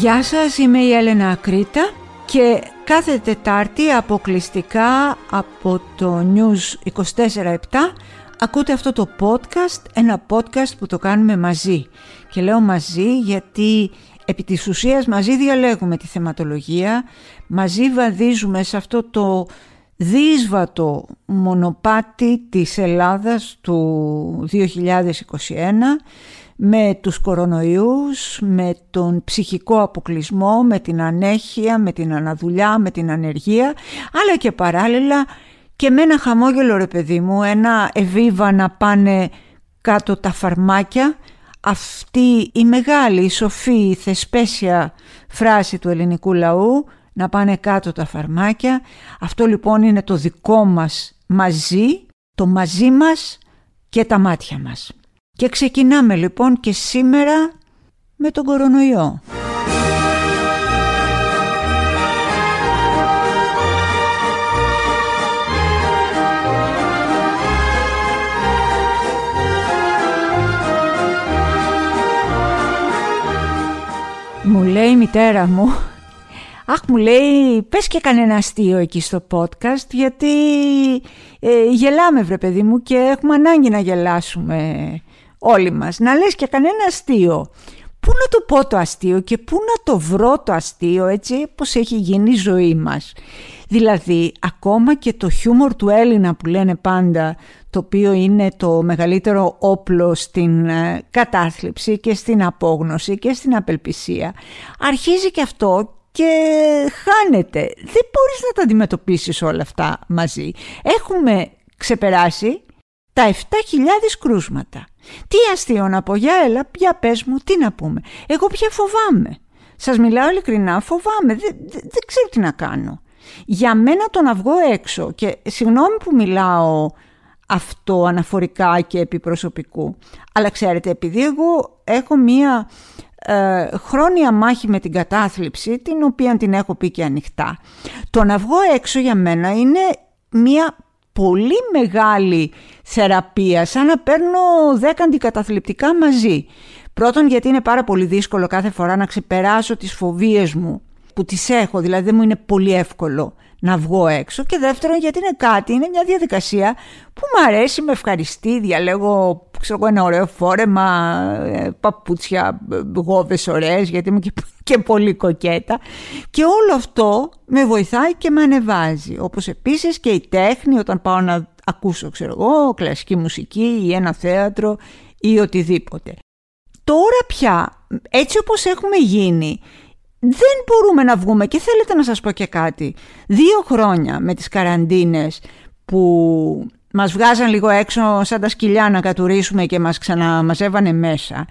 Γεια σας, είμαι η Έλενα Ακρίτα και κάθε Τετάρτη αποκλειστικά από το News 24-7 ακούτε αυτό το podcast, ένα podcast που το κάνουμε μαζί. Και λέω μαζί γιατί επί της ουσίας μαζί διαλέγουμε τη θεματολογία, μαζί βαδίζουμε σε αυτό το δύσβατο μονοπάτι της Ελλάδας του 2021 με τους κορονοϊούς, με τον ψυχικό αποκλεισμό, με την ανέχεια, με την αναδουλειά, με την ανεργία, αλλά και παράλληλα και με ένα χαμόγελο ρε παιδί μου, ένα ευήβα να πάνε κάτω τα φαρμάκια, αυτή η μεγάλη, η σοφή, η θεσπέσια φράση του ελληνικού λαού, να πάνε κάτω τα φαρμάκια. Αυτό λοιπόν είναι το δικό μας μαζί, το μαζί μας και τα μάτια μας. Και ξεκινάμε λοιπόν και σήμερα με τον κορονοϊό. Μου λέει η μητέρα μου Αχ μου λέει πες και κανένα αστείο εκεί στο podcast γιατί ε, γελάμε βρε παιδί μου και έχουμε ανάγκη να γελάσουμε όλοι μας. Να λες και κανένα αστείο. Πού να το πω το αστείο και πού να το βρω το αστείο έτσι πως έχει γίνει η ζωή μας. Δηλαδή ακόμα και το χιούμορ του Έλληνα που λένε πάντα το οποίο είναι το μεγαλύτερο όπλο στην ε, κατάθλιψη και στην απόγνωση και στην απελπισία αρχίζει και αυτό και χάνεται. Δεν μπορείς να τα αντιμετωπίσεις όλα αυτά μαζί. Έχουμε ξεπεράσει τα 7.000 κρούσματα. Τι αστείο να πω, για έλα, πια πες μου, τι να πούμε. Εγώ πια φοβάμαι. Σας μιλάω ειλικρινά, φοβάμαι, δεν, δεν, ξέρω τι να κάνω. Για μένα το να βγω έξω και συγγνώμη που μιλάω αυτό αναφορικά και επιπροσωπικού, αλλά ξέρετε, επειδή εγώ έχω μία ε, χρόνια μάχη με την κατάθλιψη, την οποία την έχω πει και ανοιχτά, το να βγω έξω για μένα είναι μία πολύ μεγάλη θεραπεία, σαν να παίρνω δέκα αντικαταθλιπτικά μαζί. Πρώτον γιατί είναι πάρα πολύ δύσκολο κάθε φορά να ξεπεράσω τις φοβίες μου που τις έχω, δηλαδή δεν μου είναι πολύ εύκολο να βγω έξω και δεύτερον γιατί είναι κάτι, είναι μια διαδικασία που μου αρέσει, με ευχαριστεί, διαλέγω ξέρω, ένα ωραίο φόρεμα, ε, παπούτσια, γόβες ωραίες γιατί είμαι και, και πολύ κοκέτα και όλο αυτό με βοηθάει και με ανεβάζει όπως επίσης και η τέχνη όταν πάω να ακούσω ξέρω εγώ κλασική μουσική ή ένα θέατρο ή οτιδήποτε. Τώρα πια έτσι όπως έχουμε γίνει δεν μπορούμε να βγούμε και θέλετε να σας πω και κάτι. Δύο χρόνια με τις καραντίνες που μας βγάζαν λίγο έξω σαν τα σκυλιά να κατουρίσουμε και μας ξαναμαζεύανε μέσα.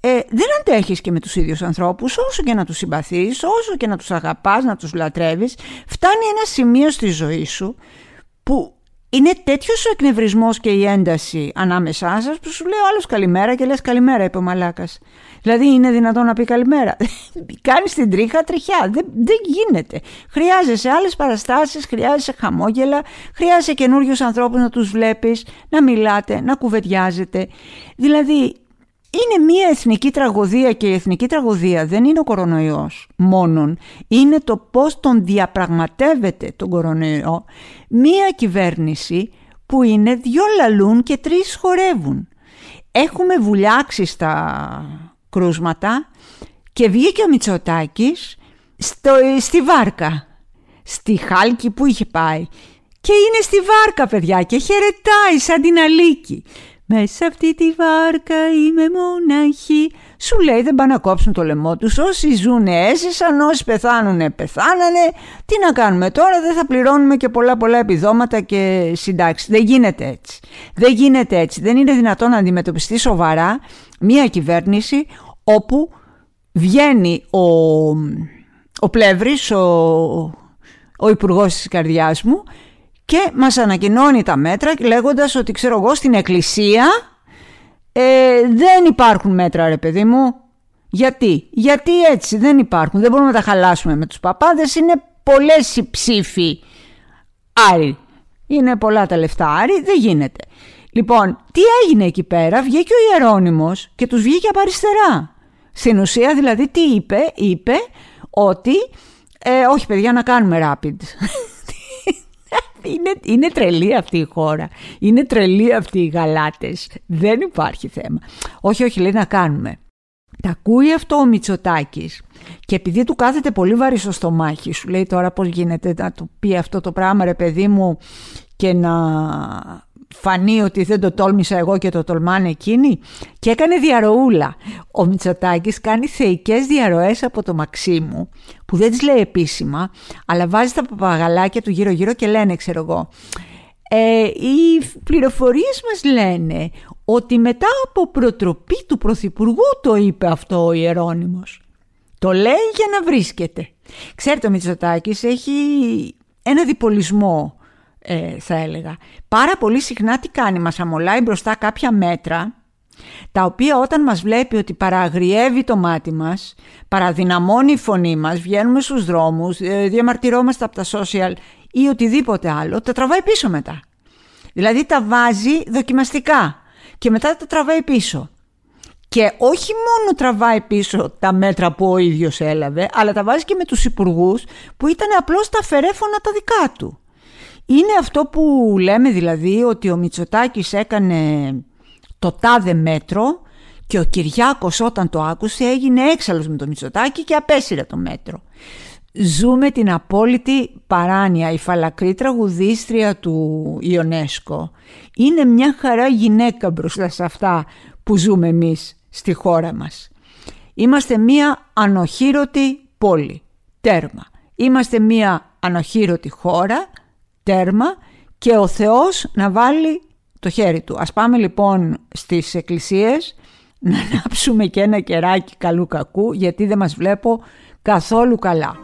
Ε, δεν αντέχεις και με τους ίδιους ανθρώπους όσο και να τους συμπαθείς, όσο και να τους αγαπάς, να τους λατρεύεις. Φτάνει ένα σημείο στη ζωή σου που είναι τέτοιος ο εκνευρισμός και η ένταση ανάμεσά σας που σου λέει άλλος καλημέρα και λες καλημέρα, είπε ο Μαλάκας. Δηλαδή είναι δυνατόν να πει καλημέρα. Κάνεις την τρίχα τριχιά. Δεν, δεν γίνεται. Χρειάζεσαι άλλες παραστάσεις, χρειάζεσαι χαμόγελα, χρειάζεσαι καινούριους ανθρώπους να τους βλέπεις, να μιλάτε, να κουβεντιάζετε. Δηλαδή είναι μια εθνική τραγωδία και η εθνική τραγωδία δεν είναι ο κορονοϊός μόνον. Είναι το πώς τον διαπραγματεύεται τον κορονοϊό μια κυβέρνηση που είναι δυο λαλούν και τρεις χορεύουν. Έχουμε βουλιάξει στα κρούσματα και βγήκε ο Μητσοτάκης στο, στη Βάρκα, στη Χάλκη που είχε πάει. Και είναι στη Βάρκα παιδιά και χαιρετάει σαν την Αλίκη. Μέσα αυτή τη βάρκα είμαι μοναχή. Σου λέει δεν πάνε να κόψουν το λαιμό τους. Όσοι ζουνε έζησαν, όσοι πεθάνουνε πεθάνανε. Τι να κάνουμε τώρα, δεν θα πληρώνουμε και πολλά πολλά επιδόματα και συντάξεις. Δεν γίνεται έτσι. Δεν γίνεται έτσι. Δεν είναι δυνατόν να αντιμετωπιστεί σοβαρά μια κυβέρνηση όπου βγαίνει ο, ο Πλεύρης, ο, ο υπουργός της καρδιάς μου και μας ανακοινώνει τα μέτρα λέγοντας ότι ξέρω εγώ στην εκκλησία ε, δεν υπάρχουν μέτρα ρε παιδί μου. Γιατί, γιατί έτσι δεν υπάρχουν, δεν μπορούμε να τα χαλάσουμε με τους παπάδες, είναι πολλές οι ψήφοι άρι. Είναι πολλά τα λεφτά άρι, δεν γίνεται. Λοιπόν, τι έγινε εκεί πέρα, βγήκε ο Ιερώνυμος και τους βγήκε από αριστερά. Στην ουσία δηλαδή τι είπε, είπε ότι ε, όχι παιδιά να κάνουμε rapid. είναι, είναι τρελή αυτή η χώρα. Είναι τρελή αυτή οι γαλάτες. Δεν υπάρχει θέμα. Όχι, όχι, λέει να κάνουμε. Τα ακούει αυτό ο Μητσοτάκης και επειδή του κάθεται πολύ βαρύ στο στομάχι σου λέει τώρα πώς γίνεται να του πει αυτό το πράγμα ρε παιδί μου και να φανεί ότι δεν το τόλμησα εγώ και το τολμάνε εκείνοι και έκανε διαρροούλα. Ο Μητσοτάκης κάνει θεϊκές διαρροές από το Μαξίμου που δεν τις λέει επίσημα αλλά βάζει τα παπαγαλάκια του γύρω γύρω και λένε ξέρω εγώ ε, οι πληροφορίες μας λένε ότι μετά από προτροπή του Πρωθυπουργού το είπε αυτό ο Ιερώνυμος. Το λέει για να βρίσκεται. Ξέρετε ο Μητσοτάκης έχει ένα διπολισμό ε, θα έλεγα. Πάρα πολύ συχνά τι κάνει, μας αμολάει μπροστά κάποια μέτρα τα οποία όταν μας βλέπει ότι παραγριεύει το μάτι μας, παραδυναμώνει η φωνή μας, βγαίνουμε στους δρόμους, ε, διαμαρτυρόμαστε από τα social ή οτιδήποτε άλλο, τα τραβάει πίσω μετά. Δηλαδή τα βάζει δοκιμαστικά και μετά τα τραβάει πίσω. Και όχι μόνο τραβάει πίσω τα μέτρα που ο ίδιος έλαβε, αλλά τα βάζει και με τους υπουργούς που ήταν απλώς τα φερέφωνα τα δικά του. Είναι αυτό που λέμε δηλαδή ότι ο Μητσοτάκης έκανε το τάδε μέτρο και ο Κυριάκος όταν το άκουσε έγινε έξαλλος με το Μητσοτάκη και απέσυρε το μέτρο. Ζούμε την απόλυτη παράνοια. Η φαλακρή τραγουδίστρια του Ιονέσκο είναι μια χαρά γυναίκα μπροστά σε αυτά που ζούμε εμείς στη χώρα μας. Είμαστε μια ανοχήρωτη πόλη. Τέρμα. Είμαστε μια ανοχήρωτη χώρα. Τέρμα. Και ο Θεός να βάλει το χέρι του. Ας πάμε λοιπόν στις εκκλησίες να ανάψουμε και ένα κεράκι καλού κακού γιατί δεν μας βλέπω καθόλου καλά.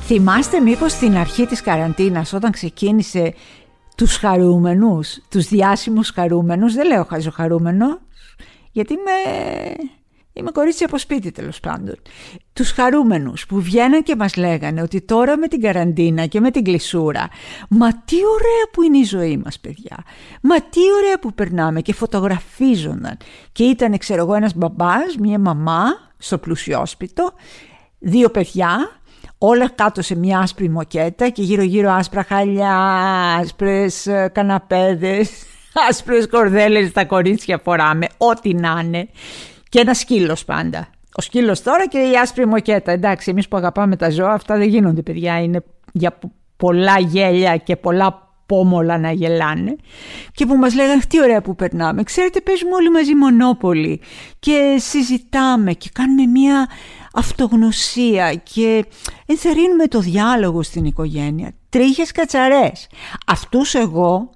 Θυμάστε μήπως στην αρχή της καραντίνας όταν ξεκίνησε τους χαρούμενους, τους διάσημους χαρούμενους, δεν λέω χαζοχαρούμενο, γιατί είμαι Είμαι κορίτσι από σπίτι τέλος πάντων. Τους χαρούμενους που βγαίναν και μας λέγανε ότι τώρα με την καραντίνα και με την κλεισούρα, μα τι ωραία που είναι η ζωή μας, παιδιά. Μα τι ωραία που περνάμε και φωτογραφίζονταν. Και ήταν, ξέρω εγώ, ένας μπαμπάς, μία μαμά στο πλουσιόσπιτο, δύο παιδιά, όλα κάτω σε μια άσπρη μοκέτα και γύρω-γύρω άσπρα χαλιά, άσπρες ε, καναπέδες, άσπρες κορδέλες τα κορίτσια φοράμε, ό,τι να είναι. Και ένα σκύλος πάντα. Ο σκύλος τώρα και η άσπρη μοκέτα. Εντάξει, εμείς που αγαπάμε τα ζώα, αυτά δεν γίνονται, παιδιά. Είναι για πολλά γέλια και πολλά πόμολα να γελάνε και που μας λέγανε τι ωραία που περνάμε. Ξέρετε παίζουμε όλοι μαζί μονόπολη και συζητάμε και κάνουμε μια αυτογνωσία και ενθαρρύνουμε το διάλογο στην οικογένεια. Τρίχες κατσαρές. Αυτούς εγώ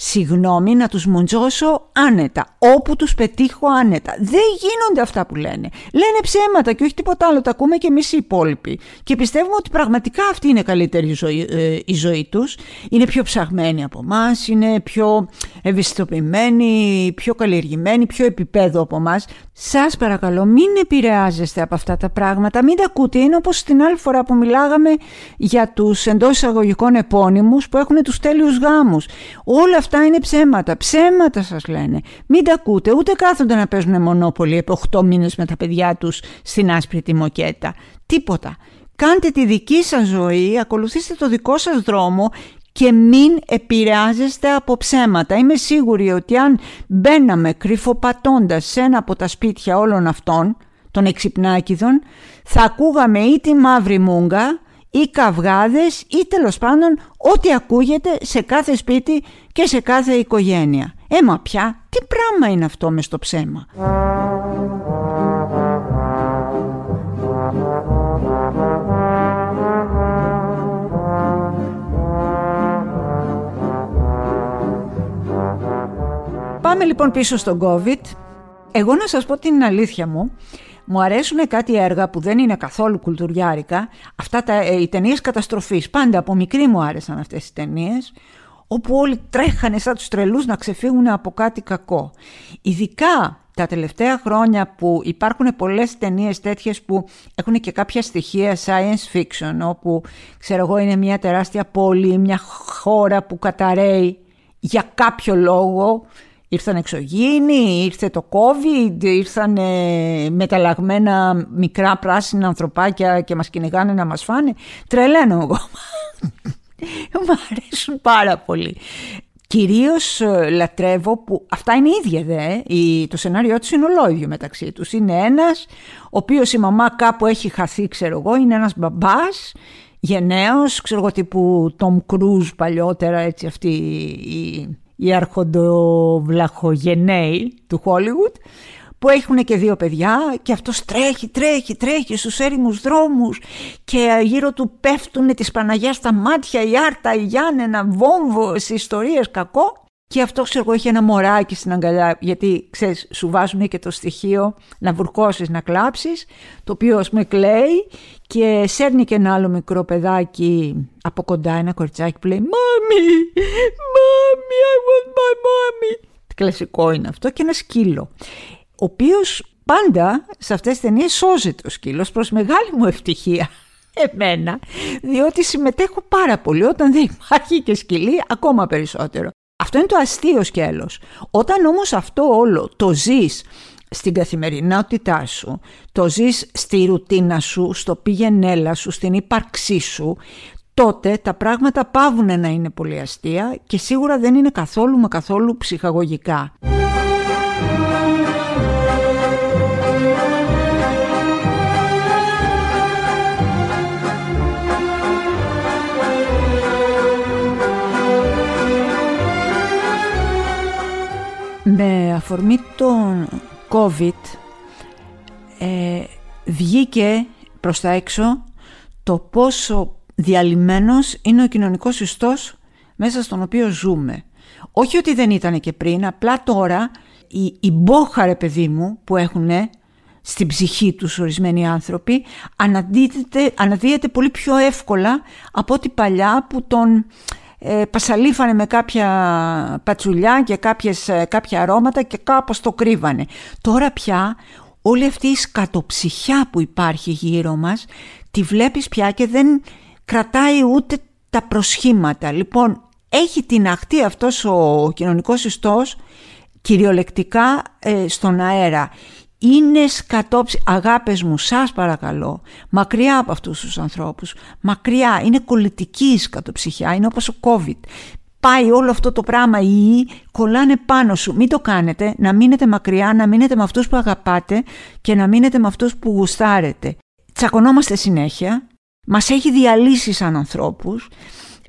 συγγνώμη να τους μοντζώσω άνετα, όπου τους πετύχω άνετα. Δεν γίνονται αυτά που λένε. Λένε ψέματα και όχι τίποτα άλλο, τα ακούμε και εμείς οι υπόλοιποι. Και πιστεύουμε ότι πραγματικά αυτή είναι καλύτερη η ζωή, ε, η ζωή τους. Είναι πιο ψαγμένοι από εμάς, είναι πιο ευαισθητοποιημένοι, πιο καλλιεργημένοι, πιο επίπεδο από εμάς. Σας παρακαλώ μην επηρεάζεστε από αυτά τα πράγματα, μην τα ακούτε. Είναι όπως την άλλη φορά που μιλάγαμε για τους εντός εισαγωγικών επώνυμους που έχουν τους τέλειους γάμους. Όλα αυτά είναι ψέματα. Ψέματα σας λένε. Μην τα ακούτε. Ούτε κάθονται να παίζουν μονόπολη επί 8 μήνες με τα παιδιά τους στην άσπρη τη μοκέτα. Τίποτα. Κάντε τη δική σας ζωή, ακολουθήστε το δικό σας δρόμο και μην επηρεάζεστε από ψέματα. Είμαι σίγουρη ότι αν μπαίναμε κρυφοπατώντας σε ένα από τα σπίτια όλων αυτών, των εξυπνάκιδων, θα ακούγαμε ή τη μαύρη μούγκα ή καυγάδες ή τέλος πάντων ό,τι ακούγεται σε κάθε σπίτι και σε κάθε οικογένεια. Έμα πια, τι πράγμα είναι αυτό μες στο ψέμα; Λοιπόν πίσω στον COVID. Εγώ να σας πω την αλήθεια μου, μου αρέσουν κάτι έργα που δεν είναι καθόλου κουλτουριάρικα, αυτά τα, ε, οι ταινίες καταστροφής. Πάντα από μικρή μου άρεσαν αυτές οι ταινίες, όπου όλοι τρέχανε σαν τους τρελούς να ξεφύγουν από κάτι κακό. Ειδικά τα τελευταία χρόνια που υπάρχουν πολλές ταινίες τέτοιες που έχουν και κάποια στοιχεία science fiction όπου ξέρω εγώ είναι μια τεράστια πόλη, μια χώρα που καταραίει για κάποιο λόγο Ήρθαν εξωγήινοι, ήρθε το COVID, ήρθαν μεταλλαγμένα μικρά πράσινα ανθρωπάκια και μας κυνηγάνε να μας φάνε. Τρελαίνω εγώ. Μου αρέσουν πάρα πολύ. Κυρίως ε, λατρεύω που αυτά είναι ίδια δε, το σενάριό τους είναι ολόιδιο μεταξύ τους. Είναι ένας, ο οποίος η μαμά κάπου έχει χαθεί ξέρω εγώ, είναι ένας μπαμπάς, γενναίος, ξέρω εγώ τύπου Tom Cruise παλιότερα έτσι αυτή η, η αρχοντοβλαχογενέοι του Hollywood που έχουν και δύο παιδιά και αυτός τρέχει, τρέχει, τρέχει στους έρημους δρόμους και γύρω του πέφτουν τις Παναγιάς στα μάτια, η Άρτα, η Γιάννενα, βόμβος, σε ιστορίες κακό και αυτό ξέρω εγώ έχει ένα μωράκι στην αγκαλιά γιατί ξέρεις σου βάζουν και το στοιχείο να βουρκώσεις, να κλάψεις το οποίο ας πούμε κλαίει και σέρνει και ένα άλλο μικρό παιδάκι από κοντά ένα κοριτσάκι που λέει «Μάμι, μάμι, I want my mommy». Κλασικό είναι αυτό και ένα σκύλο ο οποίος πάντα σε αυτές τις ταινίες σώζεται ο σκύλος προς μεγάλη μου ευτυχία εμένα, διότι συμμετέχω πάρα πολύ όταν δεν υπάρχει και σκυλί ακόμα περισσότερο. Αυτό είναι το αστείο σκέλος. Όταν όμως αυτό όλο το ζεις στην καθημερινότητά σου, το ζεις στη ρουτίνα σου, στο πήγαινέλα σου, στην ύπαρξή σου, τότε τα πράγματα πάβουν να είναι πολύ αστεία και σίγουρα δεν είναι καθόλου μα καθόλου ψυχαγωγικά. Αφορμή τον COVID ε, βγήκε προς τα έξω το πόσο διαλυμένος είναι ο κοινωνικός ιστός μέσα στον οποίο ζούμε. Όχι ότι δεν ήταν και πριν, απλά τώρα η, η μπόχα παιδί μου που έχουν στην ψυχή τους ορισμένοι άνθρωποι αναδύεται πολύ πιο εύκολα από ό,τι παλιά που τον ε, πασαλίφανε με κάποια πατσουλιά και κάποιες, ε, κάποια αρώματα και κάπως το κρύβανε. Τώρα πια όλη αυτή η σκατοψυχιά που υπάρχει γύρω μας τη βλέπεις πια και δεν κρατάει ούτε τα προσχήματα. Λοιπόν, έχει την αχτή αυτός ο κοινωνικός ιστός κυριολεκτικά ε, στον αέρα είναι σκατόψη. Αγάπες μου, σας παρακαλώ, μακριά από αυτούς τους ανθρώπους, μακριά, είναι κολλητική σκατοψυχιά, είναι όπως ο COVID. Πάει όλο αυτό το πράγμα, οι κολλάνε πάνω σου. Μην το κάνετε, να μείνετε μακριά, να μείνετε με αυτούς που αγαπάτε και να μείνετε με αυτούς που γουστάρετε. Τσακωνόμαστε συνέχεια, μας έχει διαλύσει σαν ανθρώπους.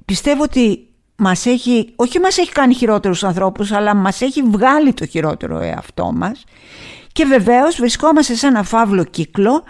Πιστεύω ότι μας έχει, όχι μας έχει κάνει χειρότερους ανθρώπους, αλλά μας έχει βγάλει το χειρότερο εαυτό μας και βεβαίως βρισκόμαστε σε ένα φαύλο κύκλο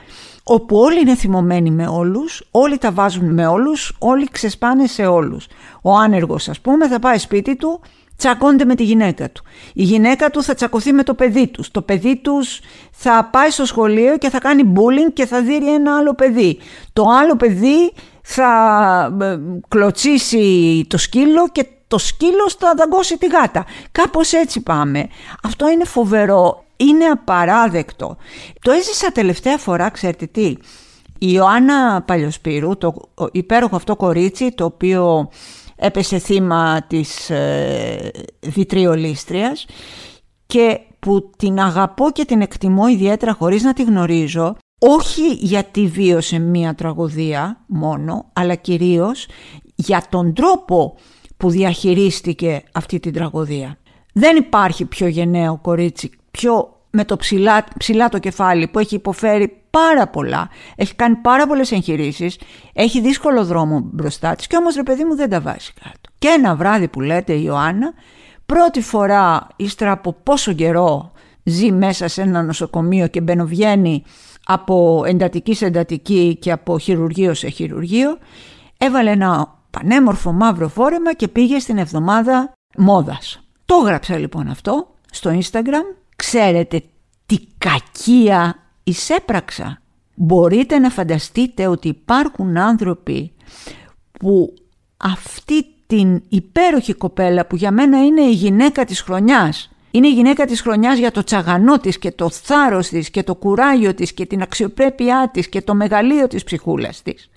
όπου όλοι είναι θυμωμένοι με όλους, όλοι τα βάζουν με όλους, όλοι ξεσπάνε σε όλους. Ο άνεργος ας πούμε θα πάει σπίτι του, τσακώνεται με τη γυναίκα του. Η γυναίκα του θα τσακωθεί με το παιδί τους. Το παιδί τους θα πάει στο σχολείο και θα κάνει bullying και θα δει ένα άλλο παιδί. Το άλλο παιδί θα ε, κλωτσίσει το σκύλο και το σκύλο θα δαγκώσει τη γάτα. Κάπως έτσι πάμε. Αυτό είναι φοβερό είναι απαράδεκτο. Το έζησα τελευταία φορά, ξέρετε τι, η Ιωάννα Παλιοσπύρου, το υπέροχο αυτό κορίτσι, το οποίο έπεσε θύμα της ε, βιτριολίστριας και που την αγαπώ και την εκτιμώ ιδιαίτερα χωρίς να τη γνωρίζω, όχι γιατί βίωσε μία τραγωδία μόνο, αλλά κυρίως για τον τρόπο που διαχειρίστηκε αυτή την τραγωδία. Δεν υπάρχει πιο γενναίο κορίτσι πιο με το ψηλά, ψηλά το κεφάλι που έχει υποφέρει πάρα πολλά, έχει κάνει πάρα πολλές εγχειρήσεις, έχει δύσκολο δρόμο μπροστά της και όμως ρε παιδί μου δεν τα βάζει κάτω. Και ένα βράδυ που λέτε η Ιωάννα, πρώτη φορά ύστερα από πόσο καιρό ζει μέσα σε ένα νοσοκομείο και μπαινοβγαίνει από εντατικής σε εντατική και από χειρουργείο σε χειρουργείο, έβαλε ένα πανέμορφο μαύρο φόρεμα και πήγε στην εβδομάδα μόδας. Το έγραψα λοιπόν αυτό στο Instagram Ξέρετε τι κακία εισέπραξα; Μπορείτε να φανταστείτε ότι υπάρχουν άνθρωποι που αυτή την υπέροχη κοπέλα που για μένα είναι η γυναίκα της χρονιάς Είναι η γυναίκα της χρονιάς για το τσαγανό της και το θάρρος της και το κουράγιο της και την αξιοπρέπειά της και το μεγαλείο της ψυχούλας της.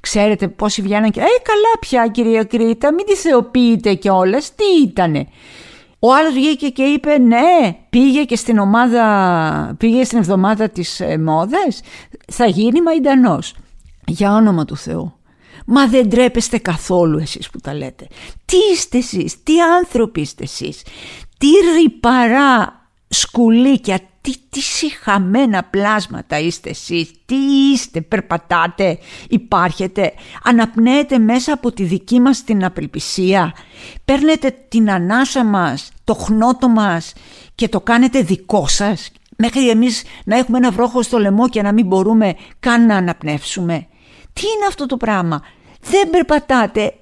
Ξέρετε πόσοι βγαίναν και «Ε, καλά πια κυρία Κρήτα, μην τη θεοποιείτε και όλες, τι ήτανε». Ο άλλος βγήκε και είπε «Ναι, πήγε και στην ομάδα, πήγε στην εβδομάδα της ε, μόδας, θα γίνει μαϊντανός». Για όνομα του Θεού. Μα δεν τρέπεστε καθόλου εσείς που τα λέτε. Τι είστε εσείς, τι άνθρωποι είστε εσείς, τι ρηπαρά σκουλίκια, τι, τι συχαμένα πλάσματα είστε εσείς, τι είστε, περπατάτε, υπάρχετε, αναπνέετε μέσα από τη δική μας την απελπισία, παίρνετε την ανάσα μας, το χνότο μας και το κάνετε δικό σας, μέχρι εμείς να έχουμε ένα βρόχο στο λαιμό και να μην μπορούμε καν να αναπνεύσουμε. Τι είναι αυτό το πράγμα, δεν περπατάτε,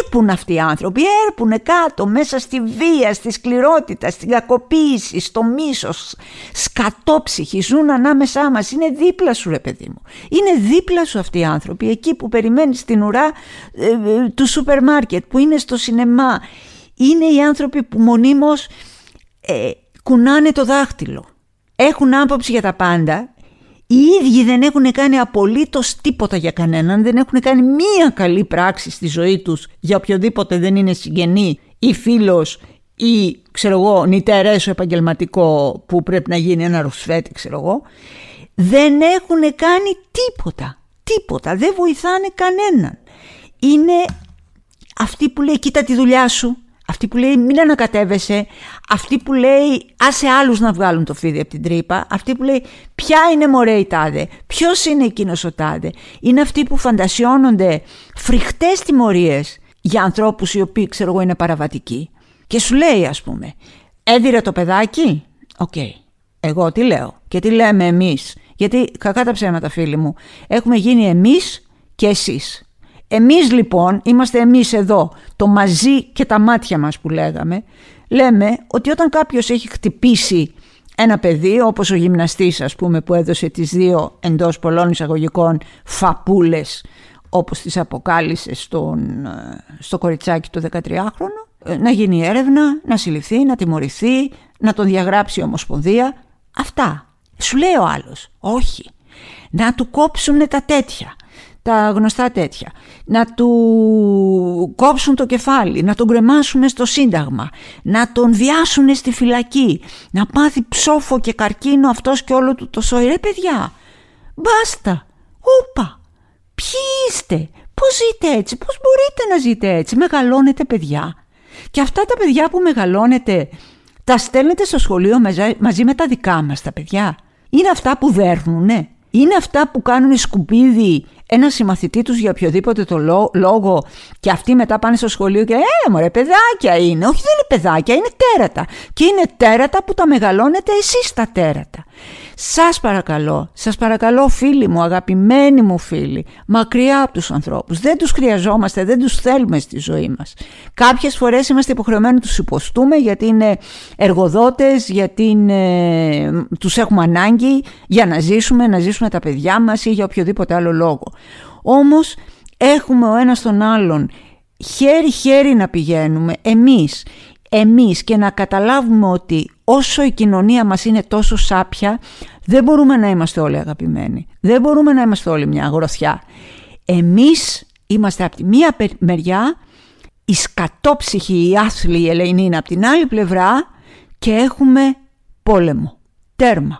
έρπουν αυτοί οι άνθρωποι, έρπουν κάτω μέσα στη βία, στη σκληρότητα, στην κακοποίηση, στο μίσος, σκατόψυχοι, ζουν ανάμεσά μας, είναι δίπλα σου ρε παιδί μου. Είναι δίπλα σου αυτοί οι άνθρωποι, εκεί που περιμένεις την ουρά ε, ε, του σούπερ μάρκετ, που είναι στο σινεμά. Είναι οι άνθρωποι που μονίμως ε, κουνάνε το δάχτυλο. Έχουν άποψη για τα πάντα, οι ίδιοι δεν έχουν κάνει απολύτως τίποτα για κανέναν, δεν έχουν κάνει μία καλή πράξη στη ζωή τους για οποιοδήποτε δεν είναι συγγενή ή φίλος ή ξέρω εγώ νητερέσο επαγγελματικό που πρέπει να γίνει ένα ρουσφέτη ξέρω εγώ. Δεν έχουν κάνει τίποτα, τίποτα, δεν βοηθάνε κανέναν. Είναι αυτή που λέει κοίτα τη δουλειά σου, αυτή που λέει μην ανακατεύεσαι, αυτή που λέει άσε άλλους να βγάλουν το φίδι από την τρύπα, αυτή που λέει ποια είναι μωρέ η τάδε, ποιος είναι εκείνος ο τάδε; Είναι αυτοί που φαντασιώνονται φρικτές τιμωρίες για ανθρώπους οι οποίοι ξέρω εγώ είναι παραβατικοί. Και σου λέει ας πούμε, έδειρε το παιδάκι, οκ, εγώ τι λέω; Και τι λέμε εμείς; Γιατί κακά τα ψέματα φίλοι μου, έχουμε γίνει εμείς και εσείς. Εμείς λοιπόν, είμαστε εμείς εδώ, το μαζί και τα μάτια μας που λέγαμε, λέμε ότι όταν κάποιος έχει χτυπήσει ένα παιδί, όπως ο γυμναστής ας πούμε που έδωσε τις δύο εντός πολλών εισαγωγικών φαπούλες όπως τις αποκάλυψε στον, ε, στο κοριτσάκι του 13χρονου, ε, να γίνει έρευνα, να συλληφθεί, να τιμωρηθεί, να τον διαγράψει η Ομοσπονδία. Αυτά. Σου λέει ο άλλος, όχι. Να του κόψουν τα τέτοια τα γνωστά τέτοια, να του κόψουν το κεφάλι, να τον κρεμάσουν στο σύνταγμα, να τον βιάσουν στη φυλακή, να πάθει ψόφο και καρκίνο αυτός και όλο του το σόι. Ρε παιδιά, μπάστα, ούπα, ποιοι είστε, πώς ζείτε έτσι, πώς μπορείτε να ζείτε έτσι, μεγαλώνετε παιδιά. Και αυτά τα παιδιά που μεγαλώνετε τα στέλνετε στο σχολείο μαζί με τα δικά μας τα παιδιά. Είναι αυτά που δέρνουνε. Είναι αυτά που κάνουν σκουπίδι ένα συμμαθητή τους για οποιοδήποτε το λόγο και αυτοί μετά πάνε στο σχολείο και «Ε, μωρέ, παιδάκια είναι». Όχι, δεν είναι παιδάκια, είναι τέρατα. Και είναι τέρατα που τα μεγαλώνετε εσείς τα τέρατα. Σας παρακαλώ, σας παρακαλώ φίλοι μου, αγαπημένοι μου φίλοι, μακριά από τους ανθρώπους. Δεν τους χρειαζόμαστε, δεν τους θέλουμε στη ζωή μας. Κάποιες φορές είμαστε υποχρεωμένοι να τους υποστούμε γιατί είναι εργοδότες, γιατί είναι... τους έχουμε ανάγκη για να ζήσουμε, να ζήσουμε τα παιδιά μας ή για οποιοδήποτε άλλο λόγο. Όμως έχουμε ο ένας τον άλλον χέρι-χέρι να πηγαίνουμε εμείς εμείς και να καταλάβουμε ότι όσο η κοινωνία μας είναι τόσο σάπια δεν μπορούμε να είμαστε όλοι αγαπημένοι. Δεν μπορούμε να είμαστε όλοι μια αγροθιά. Εμείς είμαστε από τη μία μεριά, η σκατόψυχη, η άθλη, η Ελεηνή είναι από την άλλη πλευρά και έχουμε πόλεμο. Τέρμα.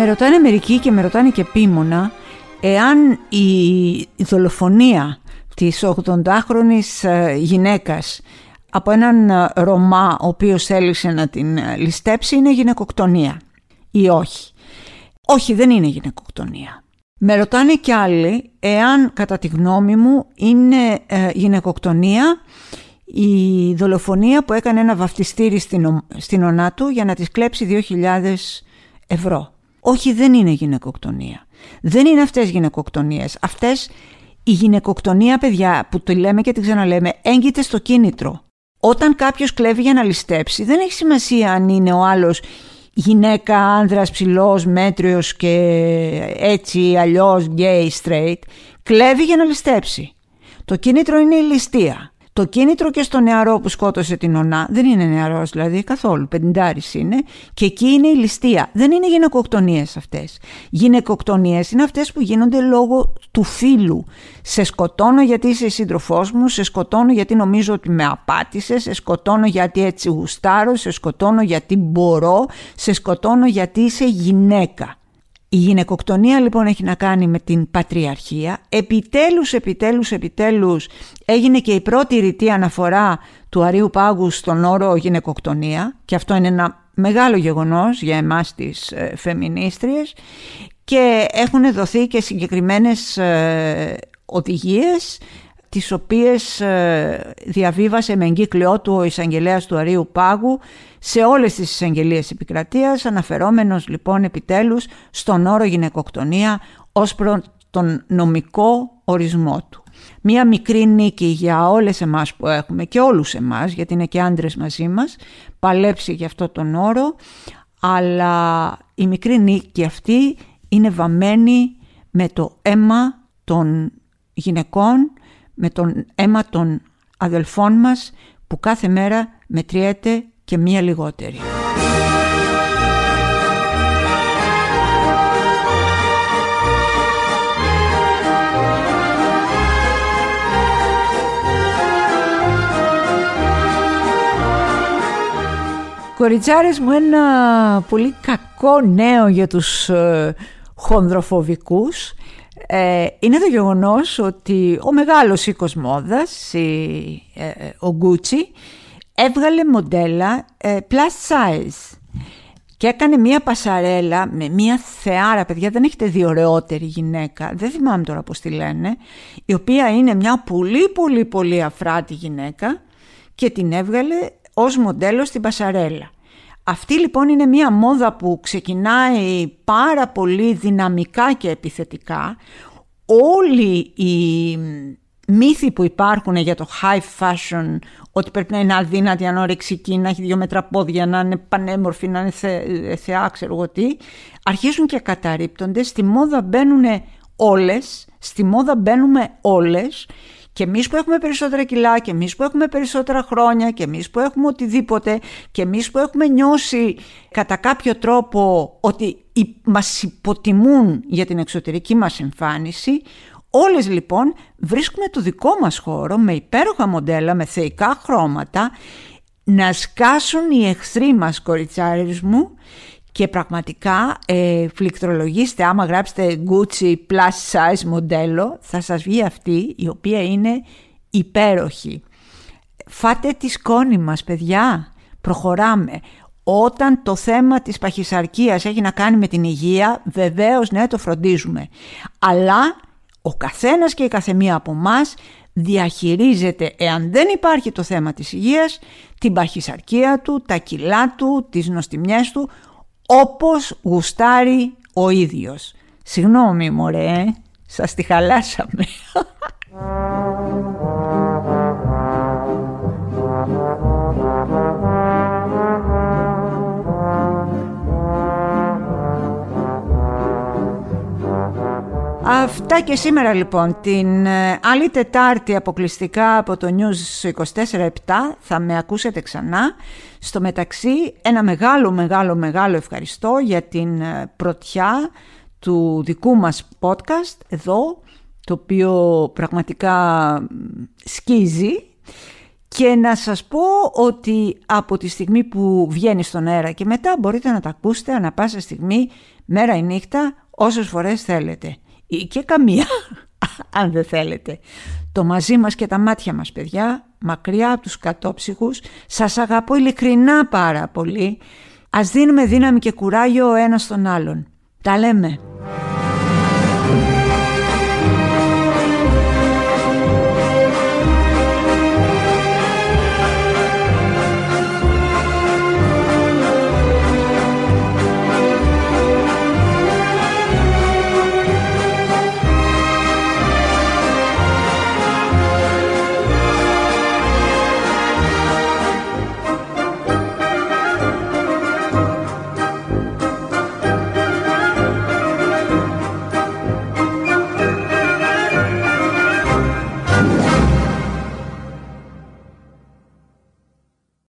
Με ρωτάνε μερικοί και με ρωτάνε και επίμονα εάν η δολοφονία της 80χρονης ε, γυναίκας από έναν ε, Ρωμά ο οποίος θέλησε να την ε, ληστέψει είναι γυναικοκτονία ή όχι; Όχι δεν είναι γυναικοκτονία. Με ρωτάνε και άλλοι εάν κατά τη γνώμη μου είναι γυναικοκτονία η δολοφονία που έκανε ένα βαφτιστήρι στην, στην ονά του για να της κλέψει 2.000 ευρώ. Όχι δεν είναι γυναικοκτονία. Δεν είναι αυτές γυναικοκτονίες. Αυτές η γυναικοκτονία παιδιά που το λέμε και την ξαναλέμε έγκυται στο κίνητρο. Όταν κάποιος κλέβει για να ληστέψει δεν έχει σημασία αν είναι ο άλλος γυναίκα, άνδρας, ψηλός, μέτριος και έτσι αλλιώς gay, straight, κλέβει για να ληστέψει. Το κίνητρο είναι η ληστεία. Το κίνητρο και στο νεαρό που σκότωσε την ονά δεν είναι νεαρός δηλαδή καθόλου, πεντάρης είναι και εκεί είναι η ληστεία. Δεν είναι γυναικοκτονίες αυτές. Γυναικοκτονίες είναι αυτές που γίνονται λόγω του φίλου. Σε σκοτώνω γιατί είσαι σύντροφός μου, σε σκοτώνω γιατί νομίζω ότι με απάτησες, σε σκοτώνω γιατί έτσι γουστάρω, σε σκοτώνω γιατί μπορώ, σε σκοτώνω γιατί είσαι γυναίκα. Η γυναικοκτονία λοιπόν έχει να κάνει με την πατριαρχία. Επιτέλους, επιτέλους, επιτέλους έγινε και η πρώτη ρητή αναφορά του Αρίου Πάγου στον όρο γυναικοκτονία και αυτό είναι ένα μεγάλο γεγονός για εμάς τις ε, φεμινίστριες και έχουν δοθεί και συγκεκριμένες ε, οδηγίες τις οποίες ε, διαβίβασε με εγκύκλειό του ο εισαγγελέας του Αρίου Πάγου σε όλες τις εισαγγελίες επικρατείας, αναφερόμενος λοιπόν επιτέλους στον όρο γυναικοκτονία ως προ τον νομικό ορισμό του. Μία μικρή νίκη για όλες εμάς που έχουμε και όλους εμάς, γιατί είναι και άντρες μαζί μας, παλέψει για αυτό τον όρο, αλλά η μικρή νίκη αυτή είναι βαμμένη με το αίμα των γυναικών με τον αίμα των αδελφών μας που κάθε μέρα μετριέται και μία λιγότερη. Κοριτσάρες μου ένα πολύ κακό νέο για τους ε, χονδροφοβικούς ε, είναι το γεγονός ότι ο μεγάλος οίκος μόδας, η, ε, ο Gucci, έβγαλε μοντέλα ε, plus size και έκανε μία πασαρέλα με μία θεάρα, παιδιά δεν έχετε δει ωραιότερη γυναίκα, δεν θυμάμαι τώρα πώς τη λένε, η οποία είναι μια πολύ πολύ πολύ αφράτη γυναίκα και την έβγαλε ως μοντέλο στην πασαρέλα. Αυτή λοιπόν είναι μία μόδα που ξεκινάει πάρα πολύ δυναμικά και επιθετικά. Όλοι οι μύθοι που υπάρχουν για το high fashion, ότι πρέπει να είναι αδύνατη, ανόρεξική, να έχει δύο μέτρα πόδια, να είναι πανέμορφη, να είναι θε, θεά, ξέρω εγώ τι, αρχίζουν και καταρρύπτονται. Στη μόδα μπαίνουν όλες, στη μόδα μπαίνουμε όλες και εμείς που έχουμε περισσότερα κιλά και εμείς που έχουμε περισσότερα χρόνια και εμείς που έχουμε οτιδήποτε και εμείς που έχουμε νιώσει κατά κάποιο τρόπο ότι μας υποτιμούν για την εξωτερική μας εμφάνιση Όλες λοιπόν βρίσκουμε το δικό μας χώρο με υπέροχα μοντέλα, με θεϊκά χρώματα να σκάσουν οι εχθροί μας κοριτσάρες μου και πραγματικά ε, φλικτρολογήστε άμα γράψετε Gucci plus size μοντέλο θα σας βγει αυτή η οποία είναι υπέροχη. Φάτε τη σκόνη μας παιδιά, προχωράμε. Όταν το θέμα της παχυσαρκίας έχει να κάνει με την υγεία, βεβαίως ναι το φροντίζουμε. Αλλά ο καθένας και η καθεμία από εμά διαχειρίζεται, εάν δεν υπάρχει το θέμα της υγείας, την παχυσαρκία του, τα κιλά του, τις νοστιμιές του, όπως γουστάρει ο ίδιος. Συγγνώμη μωρέ, ε, σας τη χαλάσαμε. Αυτά και σήμερα λοιπόν. Την ε, άλλη Τετάρτη αποκλειστικά από το News 24-7 θα με ακούσετε ξανά. Στο μεταξύ ένα μεγάλο μεγάλο μεγάλο ευχαριστώ για την ε, πρωτιά του δικού μας podcast εδώ το οποίο πραγματικά σκίζει και να σας πω ότι από τη στιγμή που βγαίνει στον αέρα και μετά μπορείτε να τα ακούσετε ανα πάσα στιγμή μέρα ή νύχτα όσες φορές θέλετε ή και καμία αν δεν θέλετε. Το μαζί μας και τα μάτια μας παιδιά, μακριά από τους κατόψυχους, σας αγαπώ ειλικρινά πάρα πολύ. Ας δίνουμε δύναμη και κουράγιο ο ένας στον άλλον. Τα λέμε.